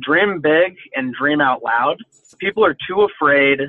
dream big and dream out loud. People are too afraid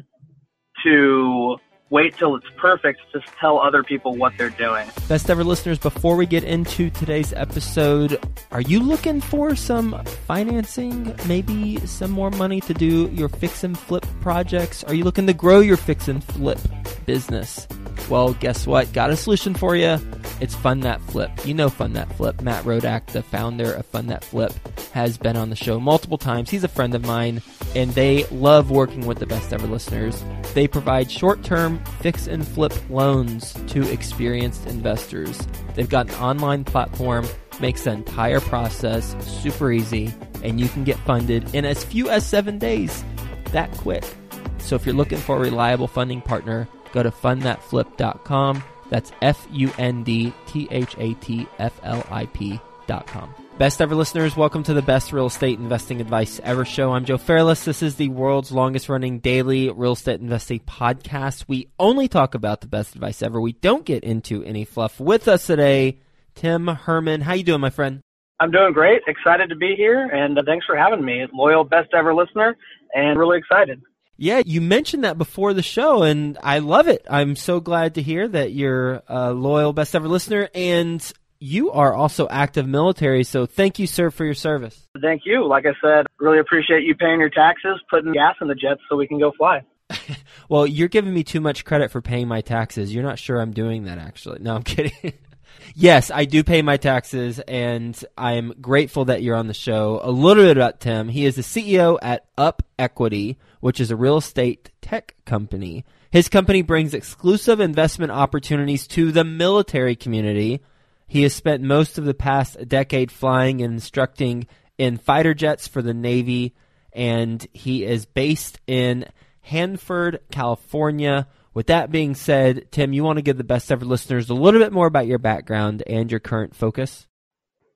to wait till it's perfect to tell other people what they're doing. Best ever listeners, before we get into today's episode, are you looking for some financing? Maybe some more money to do your fix and flip projects? Are you looking to grow your fix and flip business? Well, guess what? Got a solution for you. It's Fund That Flip. You know Fund That Flip. Matt Rodak, the founder of Fund That Flip, has been on the show multiple times. He's a friend of mine, and they love working with the best ever listeners. They provide short term fix and flip loans to experienced investors. They've got an online platform, makes the entire process super easy, and you can get funded in as few as seven days. That quick. So if you're looking for a reliable funding partner, go to fundthatflip.com. That's F U N D T H A T F L I P.com. Best ever listeners, welcome to the best real estate investing advice ever show. I'm Joe Fairless. This is the world's longest running daily real estate investing podcast. We only talk about the best advice ever. We don't get into any fluff. With us today, Tim Herman. How you doing, my friend? I'm doing great. Excited to be here, and uh, thanks for having me. Loyal best ever listener, and really excited. Yeah, you mentioned that before the show, and I love it. I'm so glad to hear that you're a loyal best ever listener, and you are also active military, so thank you, sir, for your service. Thank you. Like I said, really appreciate you paying your taxes, putting gas in the jets so we can go fly. well, you're giving me too much credit for paying my taxes. You're not sure I'm doing that, actually. No, I'm kidding. yes, I do pay my taxes, and I'm grateful that you're on the show. A little bit about Tim. He is the CEO at Up Equity, which is a real estate tech company. His company brings exclusive investment opportunities to the military community he has spent most of the past decade flying and instructing in fighter jets for the Navy, and he is based in Hanford, California. With that being said, Tim, you want to give the best ever listeners a little bit more about your background and your current focus?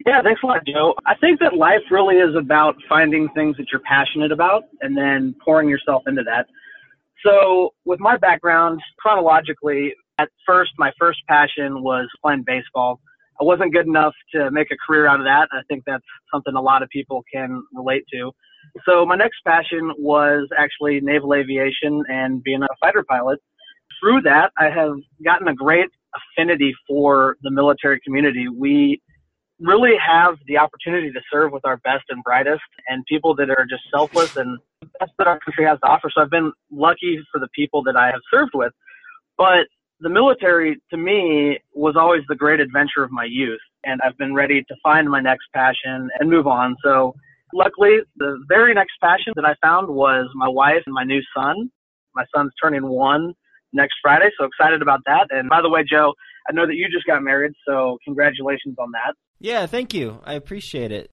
Yeah, thanks a lot, Joe. I think that life really is about finding things that you're passionate about and then pouring yourself into that. So, with my background, chronologically, at first, my first passion was playing baseball. I wasn't good enough to make a career out of that. I think that's something a lot of people can relate to. So my next passion was actually naval aviation and being a fighter pilot. Through that, I have gotten a great affinity for the military community. We really have the opportunity to serve with our best and brightest and people that are just selfless and that's what our country has to offer. So I've been lucky for the people that I have served with. But the military to me was always the great adventure of my youth and I've been ready to find my next passion and move on. So luckily the very next passion that I found was my wife and my new son. My son's turning one next Friday, so excited about that. And by the way, Joe, I know that you just got married, so congratulations on that. Yeah, thank you. I appreciate it.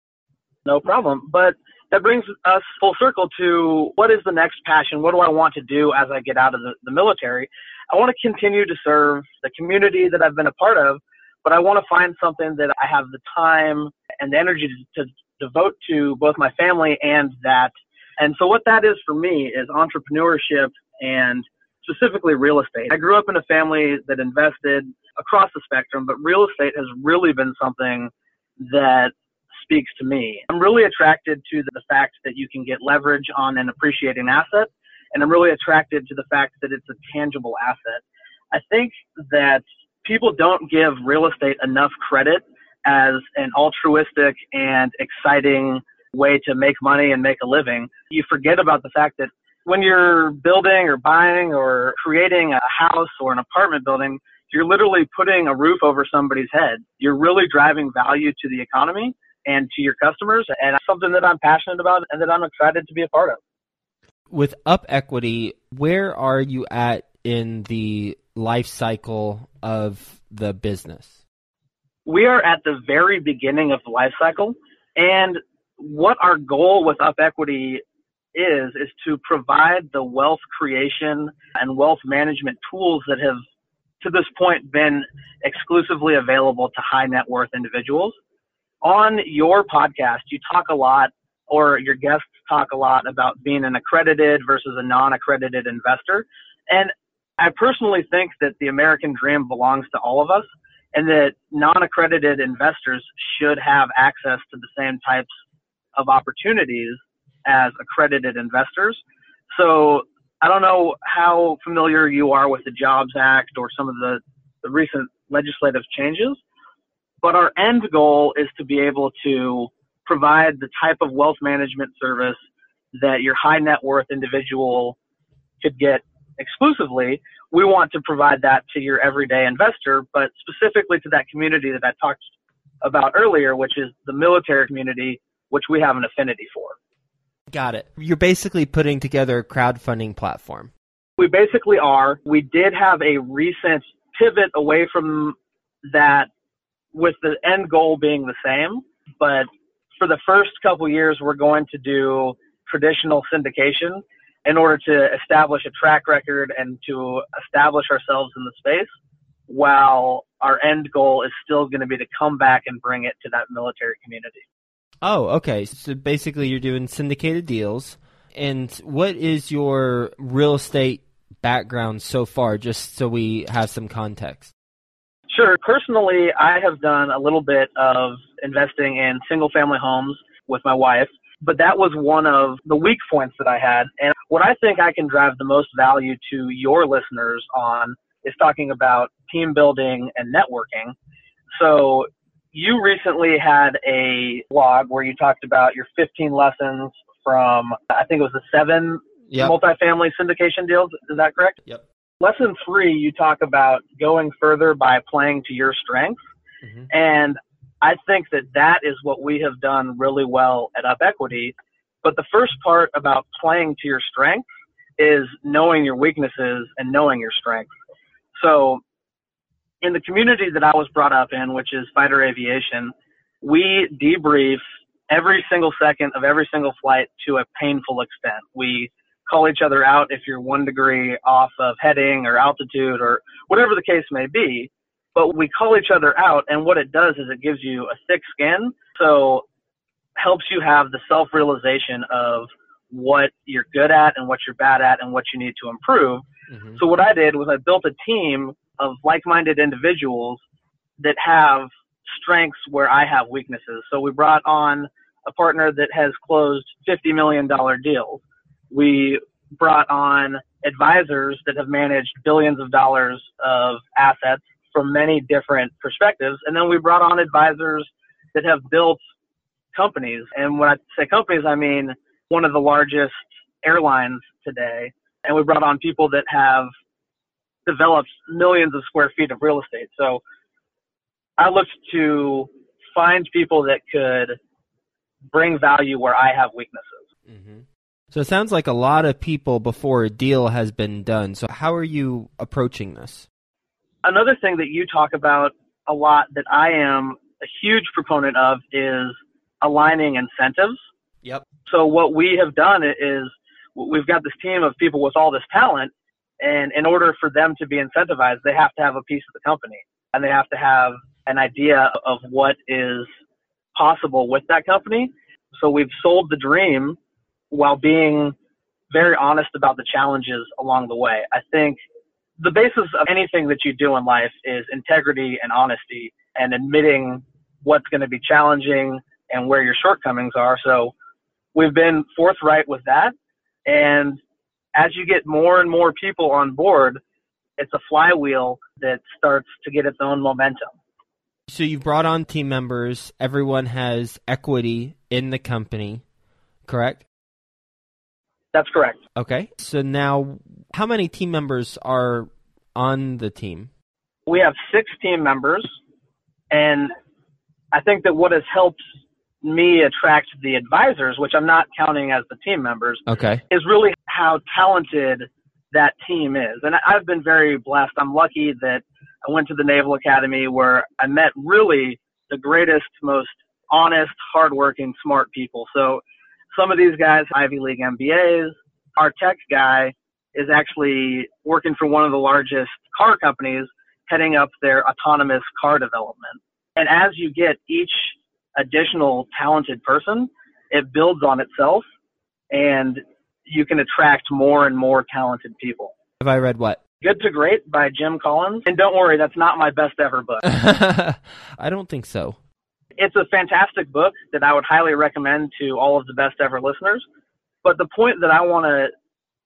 No problem. But that brings us full circle to what is the next passion? What do I want to do as I get out of the, the military? I want to continue to serve the community that I've been a part of, but I want to find something that I have the time and the energy to, to devote to both my family and that. And so what that is for me is entrepreneurship and specifically real estate. I grew up in a family that invested across the spectrum, but real estate has really been something that speaks to me. I'm really attracted to the fact that you can get leverage on an appreciating asset and I'm really attracted to the fact that it's a tangible asset. I think that people don't give real estate enough credit as an altruistic and exciting way to make money and make a living. You forget about the fact that when you're building or buying or creating a house or an apartment building, you're literally putting a roof over somebody's head. You're really driving value to the economy and to your customers. And something that I'm passionate about and that I'm excited to be a part of with Up Equity, where are you at in the life cycle of the business? We are at the very beginning of the life cycle. And what our goal with Up Equity is, is to provide the wealth creation and wealth management tools that have to this point been exclusively available to high net worth individuals. On your podcast, you talk a lot or your guests talk a lot about being an accredited versus a non-accredited investor. And I personally think that the American dream belongs to all of us and that non-accredited investors should have access to the same types of opportunities as accredited investors. So I don't know how familiar you are with the Jobs Act or some of the, the recent legislative changes, but our end goal is to be able to provide the type of wealth management service that your high net worth individual could get exclusively. We want to provide that to your everyday investor, but specifically to that community that I talked about earlier, which is the military community, which we have an affinity for. Got it. You're basically putting together a crowdfunding platform. We basically are. We did have a recent pivot away from that with the end goal being the same, but for the first couple years, we're going to do traditional syndication in order to establish a track record and to establish ourselves in the space while our end goal is still going to be to come back and bring it to that military community. Oh, okay. So basically, you're doing syndicated deals. And what is your real estate background so far, just so we have some context? Sure. Personally, I have done a little bit of investing in single family homes with my wife, but that was one of the weak points that I had. And what I think I can drive the most value to your listeners on is talking about team building and networking. So you recently had a blog where you talked about your 15 lessons from, I think it was the seven yep. multifamily syndication deals. Is that correct? Yep. Lesson three, you talk about going further by playing to your strengths. Mm-hmm. And I think that that is what we have done really well at Up Equity. But the first part about playing to your strengths is knowing your weaknesses and knowing your strengths. So in the community that I was brought up in, which is fighter aviation, we debrief every single second of every single flight to a painful extent. We call each other out if you're one degree off of heading or altitude or whatever the case may be. But we call each other out, and what it does is it gives you a thick skin. So helps you have the self realization of what you're good at and what you're bad at and what you need to improve. Mm-hmm. So what I did was I built a team of like-minded individuals that have strengths where I have weaknesses. So we brought on a partner that has closed $50 million deals. We brought on advisors that have managed billions of dollars of assets from many different perspectives. And then we brought on advisors that have built companies. And when I say companies, I mean one of the largest airlines today. And we brought on people that have developed millions of square feet of real estate. So I looked to find people that could bring value where I have weaknesses. Mm-hmm. So it sounds like a lot of people before a deal has been done. So how are you approaching this? Another thing that you talk about a lot that I am a huge proponent of is aligning incentives. Yep. So what we have done is we've got this team of people with all this talent and in order for them to be incentivized, they have to have a piece of the company and they have to have an idea of what is possible with that company. So we've sold the dream while being very honest about the challenges along the way. I think the basis of anything that you do in life is integrity and honesty and admitting what's going to be challenging and where your shortcomings are. So we've been forthright with that. And as you get more and more people on board, it's a flywheel that starts to get its own momentum. So you've brought on team members. Everyone has equity in the company, correct? That's correct. Okay. So now, how many team members are on the team? We have six team members, and I think that what has helped me attract the advisors, which I'm not counting as the team members, okay, is really how talented that team is. And I've been very blessed. I'm lucky that I went to the Naval Academy where I met really the greatest, most honest, hardworking, smart people. So some of these guys, Ivy League MBAs. Our tech guy is actually working for one of the largest car companies, heading up their autonomous car development. And as you get each additional talented person, it builds on itself and you can attract more and more talented people. Have I read what? Good to Great by Jim Collins. And don't worry, that's not my best ever book. I don't think so. It's a fantastic book that I would highly recommend to all of the best ever listeners. But the point that I want to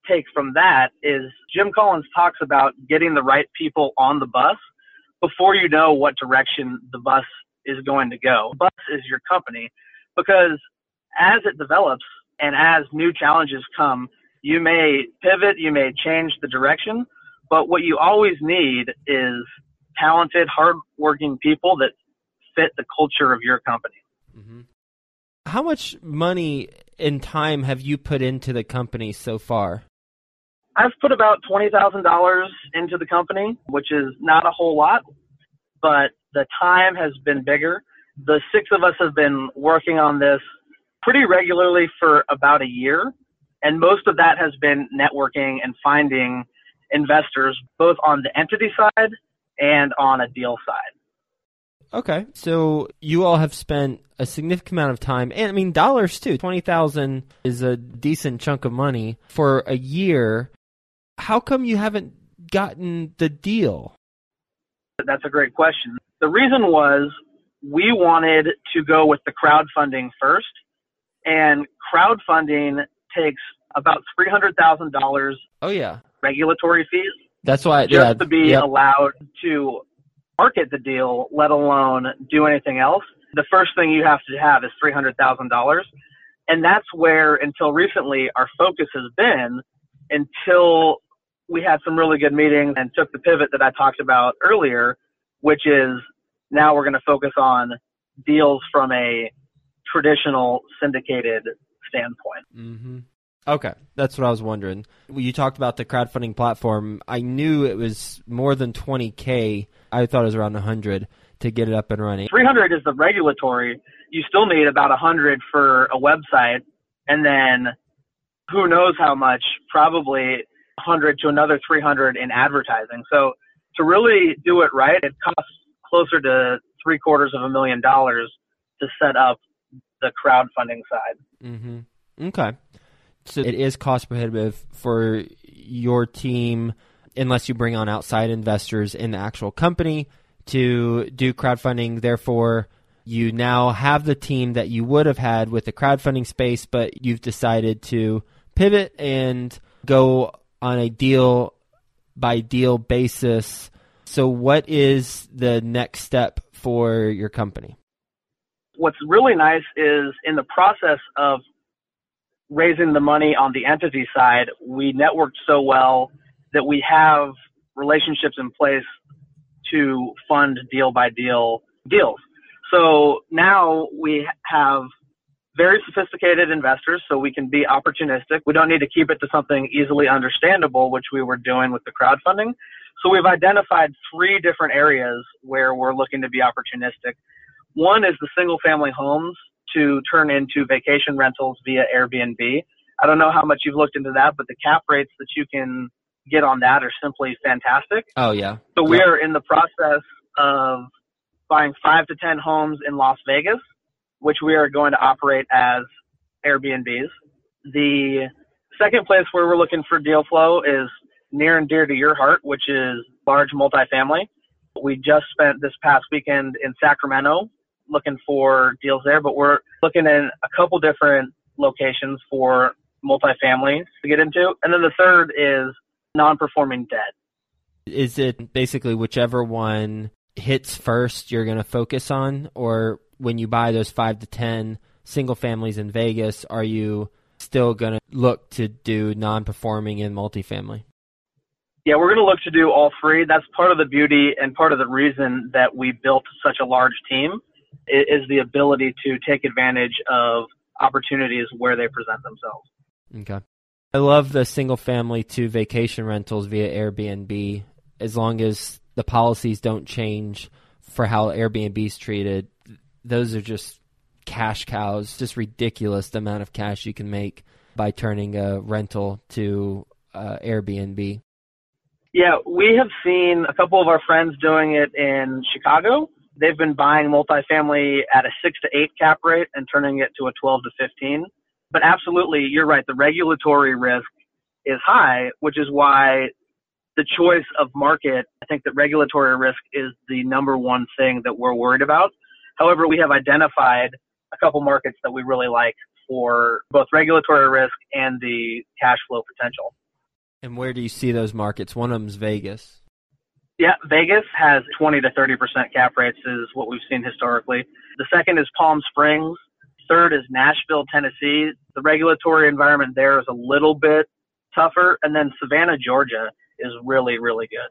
take from that is Jim Collins talks about getting the right people on the bus before you know what direction the bus is going to go. Bus is your company because as it develops and as new challenges come, you may pivot, you may change the direction, but what you always need is talented, hardworking people that fit the culture of your company. Mm-hmm. How much money and time have you put into the company so far? I've put about twenty thousand dollars into the company, which is not a whole lot, but the time has been bigger. The six of us have been working on this pretty regularly for about a year, and most of that has been networking and finding investors both on the entity side and on a deal side. Okay, so you all have spent a significant amount of time, and I mean dollars too. Twenty thousand is a decent chunk of money for a year how come you haven't gotten the deal? That's a great question. The reason was we wanted to go with the crowdfunding first, and crowdfunding takes about three hundred thousand dollars. Oh yeah, regulatory fees. That's why just yeah, to be yep. allowed to market the deal, let alone do anything else. The first thing you have to have is three hundred thousand dollars, and that's where until recently our focus has been until we had some really good meetings and took the pivot that I talked about earlier, which is now we're going to focus on deals from a traditional syndicated standpoint. Mm-hmm. Okay, that's what I was wondering. You talked about the crowdfunding platform. I knew it was more than 20k. I thought it was around 100 to get it up and running. 300 is the regulatory. You still need about 100 for a website, and then who knows how much? Probably 100 to another 300 in advertising. So to really do it right, it costs closer to three quarters of a million dollars to set up the crowdfunding side. Mm-hmm. Okay. So it is cost prohibitive for your team unless you bring on outside investors in the actual company to do crowdfunding. Therefore, you now have the team that you would have had with the crowdfunding space, but you've decided to pivot and go on a deal by deal basis. So, what is the next step for your company? What's really nice is in the process of raising the money on the entity side, we networked so well that we have relationships in place to fund deal by deal deals. So now we have very sophisticated investors, so we can be opportunistic. We don't need to keep it to something easily understandable, which we were doing with the crowdfunding. So we've identified three different areas where we're looking to be opportunistic. One is the single family homes to turn into vacation rentals via Airbnb. I don't know how much you've looked into that, but the cap rates that you can get on that are simply fantastic. Oh yeah. So we are in the process of buying five to ten homes in Las Vegas which we are going to operate as Airbnbs. The second place where we're looking for deal flow is near and dear to your heart, which is large multifamily. We just spent this past weekend in Sacramento looking for deals there, but we're looking in a couple different locations for multifamily to get into. And then the third is non-performing debt. Is it basically whichever one hits first you're going to focus on or when you buy those five to ten single families in Vegas, are you still going to look to do non-performing in multifamily? Yeah, we're going to look to do all three. That's part of the beauty and part of the reason that we built such a large team is the ability to take advantage of opportunities where they present themselves. Okay. I love the single family to vacation rentals via Airbnb as long as the policies don't change for how Airbnb is treated those are just cash cows, just ridiculous the amount of cash you can make by turning a rental to uh, Airbnb. Yeah, we have seen a couple of our friends doing it in Chicago. They've been buying multifamily at a six to eight cap rate and turning it to a 12 to 15. But absolutely, you're right. The regulatory risk is high, which is why the choice of market, I think that regulatory risk is the number one thing that we're worried about. However, we have identified a couple markets that we really like for both regulatory risk and the cash flow potential. And where do you see those markets? One of them's Vegas. Yeah, Vegas has 20 to 30% cap rates is what we've seen historically. The second is Palm Springs. Third is Nashville, Tennessee. The regulatory environment there is a little bit tougher. And then Savannah, Georgia is really, really good.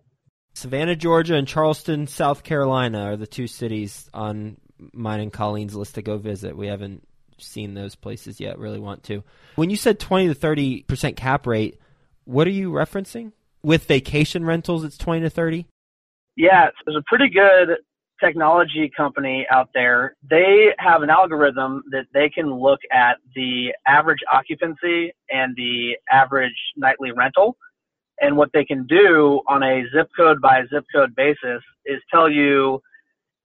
Savannah, Georgia, and Charleston, South Carolina are the two cities on mine and Colleen's list to go visit. We haven't seen those places yet. Really want to. When you said 20 to 30 percent cap rate, what are you referencing? With vacation rentals, it's 20 to 30. Yeah, there's a pretty good technology company out there. They have an algorithm that they can look at the average occupancy and the average nightly rental. And what they can do on a zip code by zip code basis is tell you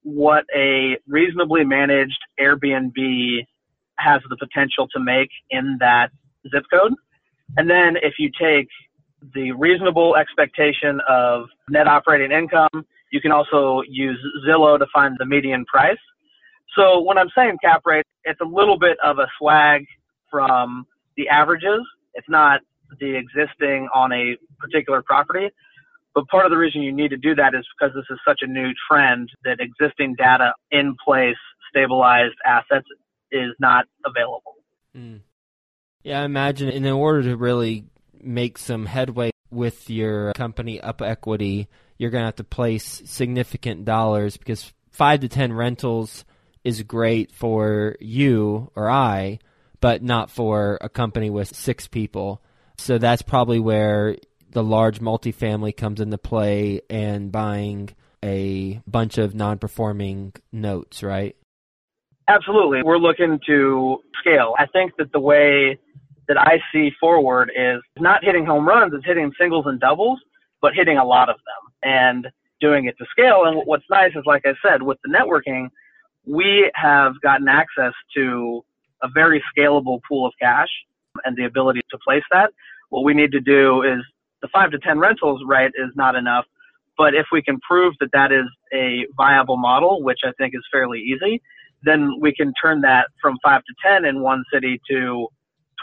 what a reasonably managed Airbnb has the potential to make in that zip code. And then if you take the reasonable expectation of net operating income, you can also use Zillow to find the median price. So when I'm saying cap rate, it's a little bit of a swag from the averages. It's not the existing on a particular property. But part of the reason you need to do that is because this is such a new trend that existing data in place, stabilized assets is not available. Mm. Yeah, I imagine in order to really make some headway with your company up equity, you're going to have to place significant dollars because five to 10 rentals is great for you or I, but not for a company with six people. So that's probably where the large multifamily comes into play and buying a bunch of non performing notes, right? Absolutely. We're looking to scale. I think that the way that I see forward is not hitting home runs, it's hitting singles and doubles, but hitting a lot of them and doing it to scale. And what's nice is, like I said, with the networking, we have gotten access to a very scalable pool of cash and the ability to place that. What we need to do is the five to 10 rentals, right, is not enough. But if we can prove that that is a viable model, which I think is fairly easy, then we can turn that from five to 10 in one city to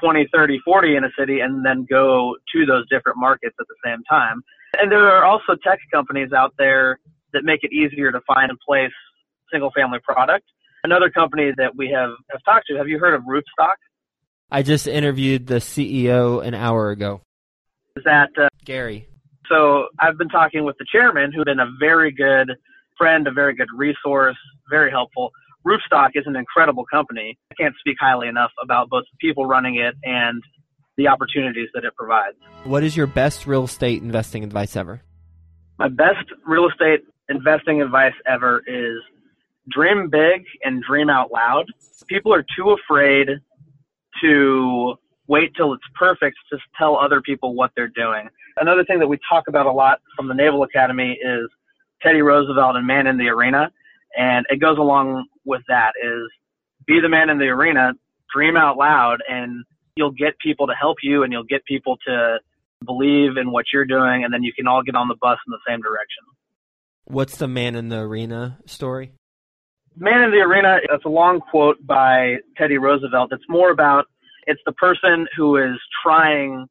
20, 30, 40 in a city and then go to those different markets at the same time. And there are also tech companies out there that make it easier to find and place single family product. Another company that we have, have talked to, have you heard of Roofstock? I just interviewed the CEO an hour ago. Is that uh, Gary? So I've been talking with the chairman, who's been a very good friend, a very good resource, very helpful. Roofstock is an incredible company. I can't speak highly enough about both the people running it and the opportunities that it provides. What is your best real estate investing advice ever? My best real estate investing advice ever is dream big and dream out loud. People are too afraid to wait till it's perfect to tell other people what they're doing. Another thing that we talk about a lot from the Naval Academy is Teddy Roosevelt and Man in the Arena. And it goes along with that is be the man in the arena, dream out loud, and you'll get people to help you and you'll get people to believe in what you're doing, and then you can all get on the bus in the same direction. What's the man in the arena story? Man in the arena, that's a long quote by Teddy Roosevelt. It's more about it's the person who is trying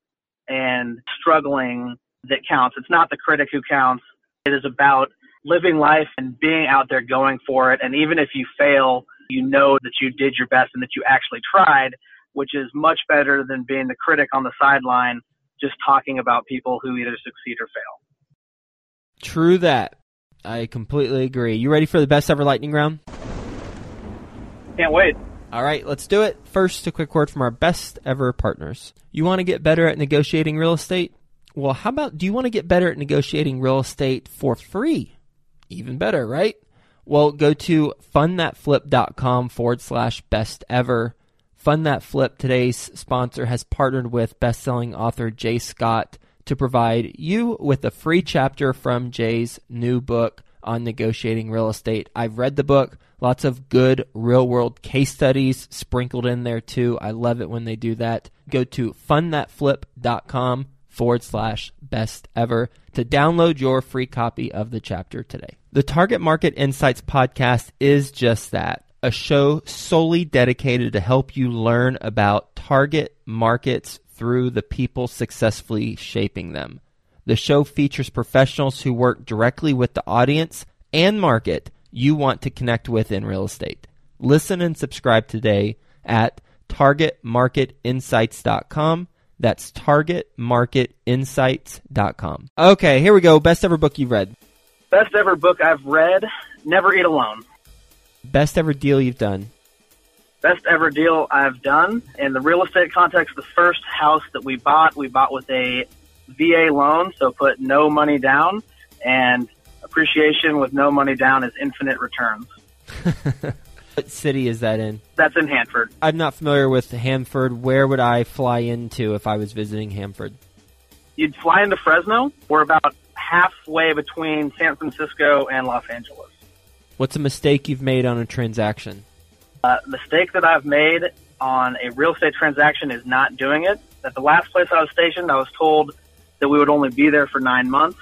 and struggling that counts. It's not the critic who counts. It is about living life and being out there going for it. And even if you fail, you know that you did your best and that you actually tried, which is much better than being the critic on the sideline, just talking about people who either succeed or fail. True that. I completely agree. You ready for the best ever lightning round? Can't wait. All right, let's do it. First, a quick word from our best ever partners. You want to get better at negotiating real estate? Well, how about do you want to get better at negotiating real estate for free? Even better, right? Well, go to fundthatflip.com forward slash best ever. Fund That Flip, today's sponsor, has partnered with best-selling author Jay Scott to provide you with a free chapter from Jay's new book on negotiating real estate. I've read the book, lots of good real-world case studies sprinkled in there too. I love it when they do that. Go to fundthatflip.com forward slash best ever to download your free copy of the chapter today. The Target Market Insights podcast is just that a show solely dedicated to help you learn about target markets through the people successfully shaping them. The show features professionals who work directly with the audience and market you want to connect with in real estate. Listen and subscribe today at targetmarketinsights.com. That's targetmarketinsights.com. Okay, here we go. Best ever book you've read. Best ever book I've read, Never Eat Alone. Best ever deal you've done. Best ever deal I've done. In the real estate context, the first house that we bought, we bought with a VA loan, so put no money down, and appreciation with no money down is infinite returns. what city is that in? That's in Hanford. I'm not familiar with Hanford. Where would I fly into if I was visiting Hanford? You'd fly into Fresno. We're about halfway between San Francisco and Los Angeles. What's a mistake you've made on a transaction? Uh, mistake that I've made on a real estate transaction is not doing it. At the last place I was stationed, I was told that we would only be there for nine months,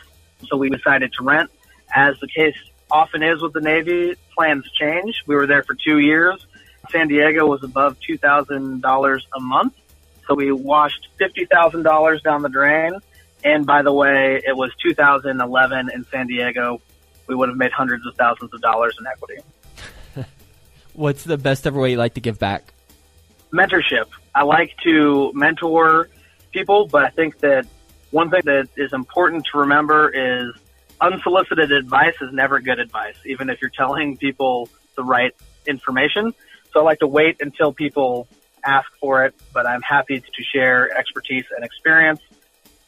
so we decided to rent. As the case often is with the Navy, plans change. We were there for two years. San Diego was above $2,000 a month, so we washed $50,000 down the drain. And by the way, it was 2011 in San Diego. We would have made hundreds of thousands of dollars in equity. What's the best ever way you like to give back? Mentorship. I like to mentor people, but I think that one thing that is important to remember is unsolicited advice is never good advice, even if you're telling people the right information. So I like to wait until people ask for it, but I'm happy to share expertise and experience.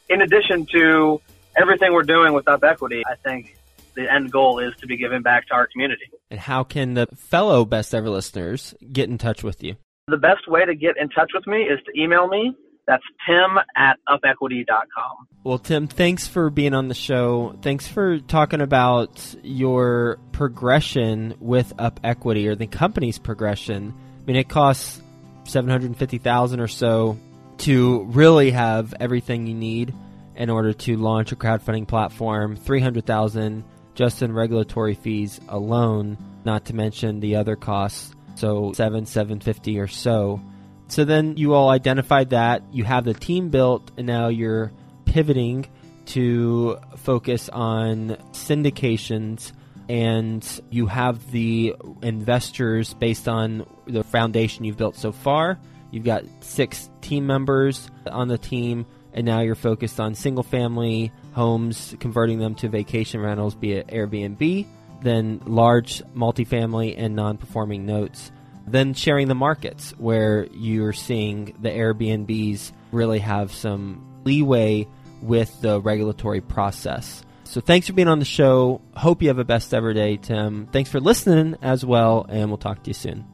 In addition to everything we're doing with Up Equity, I think the end goal is to be giving back to our community. And how can the fellow best ever listeners get in touch with you? The best way to get in touch with me is to email me. That's tim at upequity.com. Well, Tim, thanks for being on the show. Thanks for talking about your progression with Up Equity or the company's progression. I mean, it costs 750000 or so to really have everything you need in order to launch a crowdfunding platform. 300000 just in regulatory fees alone, not to mention the other costs. So seven, seven fifty or so. So then you all identified that you have the team built, and now you're pivoting to focus on syndications and you have the investors based on the foundation you've built so far. You've got six team members on the team, and now you're focused on single family homes, converting them to vacation rentals, it Airbnb, then large multifamily and non performing notes, then sharing the markets where you're seeing the Airbnbs really have some leeway with the regulatory process. So thanks for being on the show. Hope you have a best ever day, Tim. Thanks for listening as well, and we'll talk to you soon.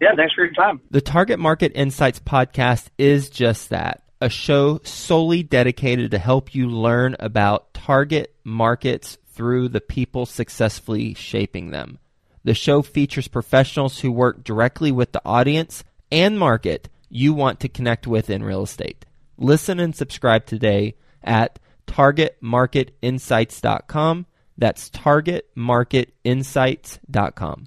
Yeah, thanks for your time. The Target Market Insights podcast is just that a show solely dedicated to help you learn about target markets through the people successfully shaping them. The show features professionals who work directly with the audience and market you want to connect with in real estate. Listen and subscribe today at targetmarketinsights.com. That's targetmarketinsights.com.